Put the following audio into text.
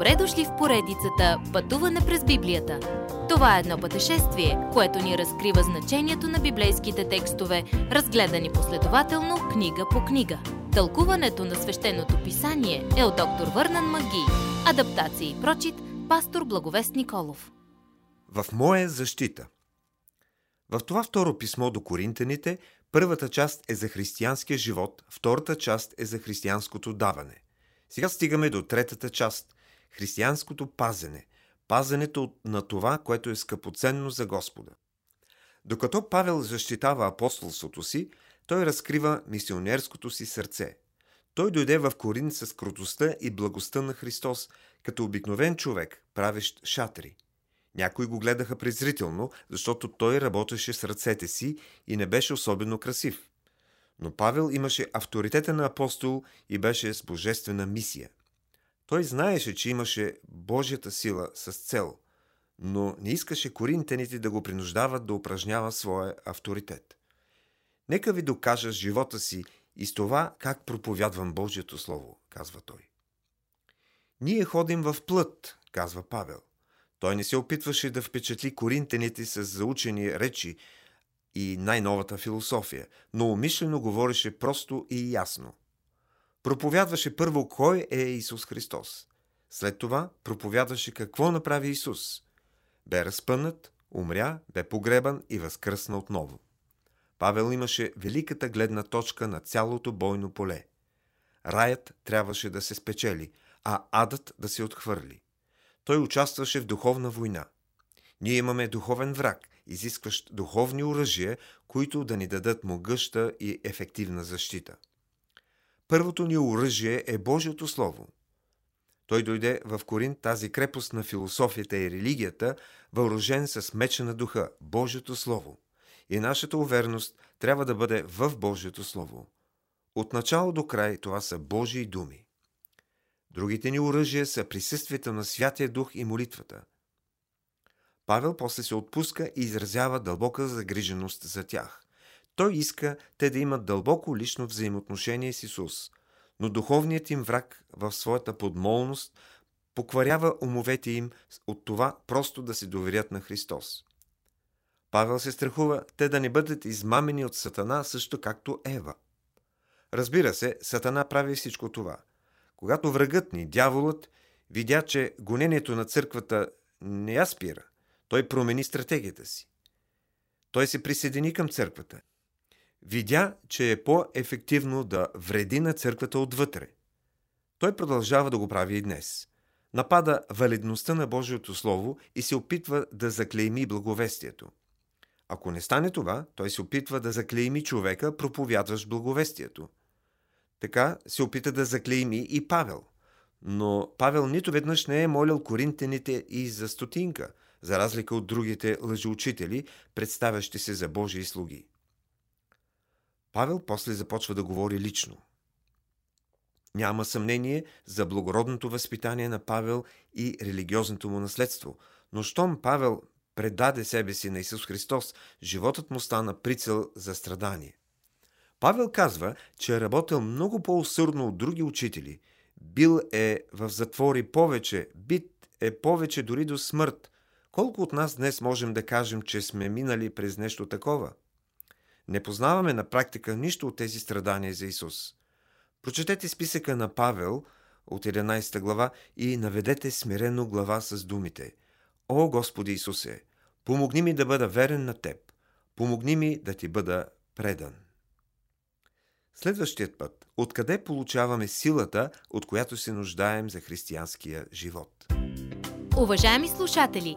Добре дошли в поредицата Пътуване през Библията. Това е едно пътешествие, което ни разкрива значението на библейските текстове, разгледани последователно книга по книга. Тълкуването на свещеното писание е от доктор Върнан Маги. Адаптация и прочит, пастор Благовест Николов. В моя защита. В това второ писмо до коринтените, първата част е за християнския живот, втората част е за християнското даване – сега стигаме до третата част – християнското пазене, пазенето на това, което е скъпоценно за Господа. Докато Павел защитава апостолството си, той разкрива мисионерското си сърце. Той дойде в Корин с крутостта и благостта на Христос, като обикновен човек, правещ шатри. Някои го гледаха презрително, защото той работеше с ръцете си и не беше особено красив. Но Павел имаше авторитета на апостол и беше с божествена мисия. Той знаеше, че имаше Божията сила с цел, но не искаше коринтените да го принуждават да упражнява своя авторитет. Нека ви докажа живота си и с това как проповядвам Божието Слово, казва той. Ние ходим в плът, казва Павел. Той не се опитваше да впечатли коринтените с заучени речи, и най-новата философия, но умишлено говореше просто и ясно. Проповядваше първо кой е Исус Христос. След това проповядваше какво направи Исус. Бе разпънат, умря, бе погребан и възкръсна отново. Павел имаше великата гледна точка на цялото бойно поле. Раят трябваше да се спечели, а адът да се отхвърли. Той участваше в духовна война. Ние имаме духовен враг изискващ духовни оръжия, които да ни дадат могъща и ефективна защита. Първото ни оръжие е Божието Слово. Той дойде в Корин тази крепост на философията и религията, въоръжен с меча на духа, Божието Слово. И нашата увереност трябва да бъде в Божието Слово. От начало до край това са Божии думи. Другите ни оръжия са присъствието на Святия Дух и молитвата – Павел после се отпуска и изразява дълбока загриженост за тях. Той иска те да имат дълбоко лично взаимоотношение с Исус, но духовният им враг в своята подмолност покварява умовете им от това просто да се доверят на Христос. Павел се страхува те да не бъдат измамени от Сатана, също както Ева. Разбира се, Сатана прави всичко това. Когато врагът ни, дяволът, видя, че гонението на църквата не я спира, той промени стратегията си. Той се присъедини към църквата. Видя, че е по-ефективно да вреди на църквата отвътре. Той продължава да го прави и днес. Напада валидността на Божието Слово и се опитва да заклейми благовестието. Ако не стане това, той се опитва да заклейми човека, проповядващ благовестието. Така се опита да заклейми и Павел. Но Павел нито веднъж не е молил коринтените и за стотинка – за разлика от другите лъжеучители, представящи се за Божии слуги. Павел после започва да говори лично. Няма съмнение за благородното възпитание на Павел и религиозното му наследство, но щом Павел предаде себе си на Исус Христос, животът му стана прицел за страдание. Павел казва, че е работил много по-усърдно от други учители. Бил е в затвори повече, бит е повече дори до смърт, колко от нас днес можем да кажем, че сме минали през нещо такова? Не познаваме на практика нищо от тези страдания за Исус. Прочетете списъка на Павел от 11 глава и наведете смирено глава с думите О, Господи Исусе, помогни ми да бъда верен на Теб, помогни ми да Ти бъда предан. Следващият път. Откъде получаваме силата, от която се нуждаем за християнския живот? Уважаеми слушатели!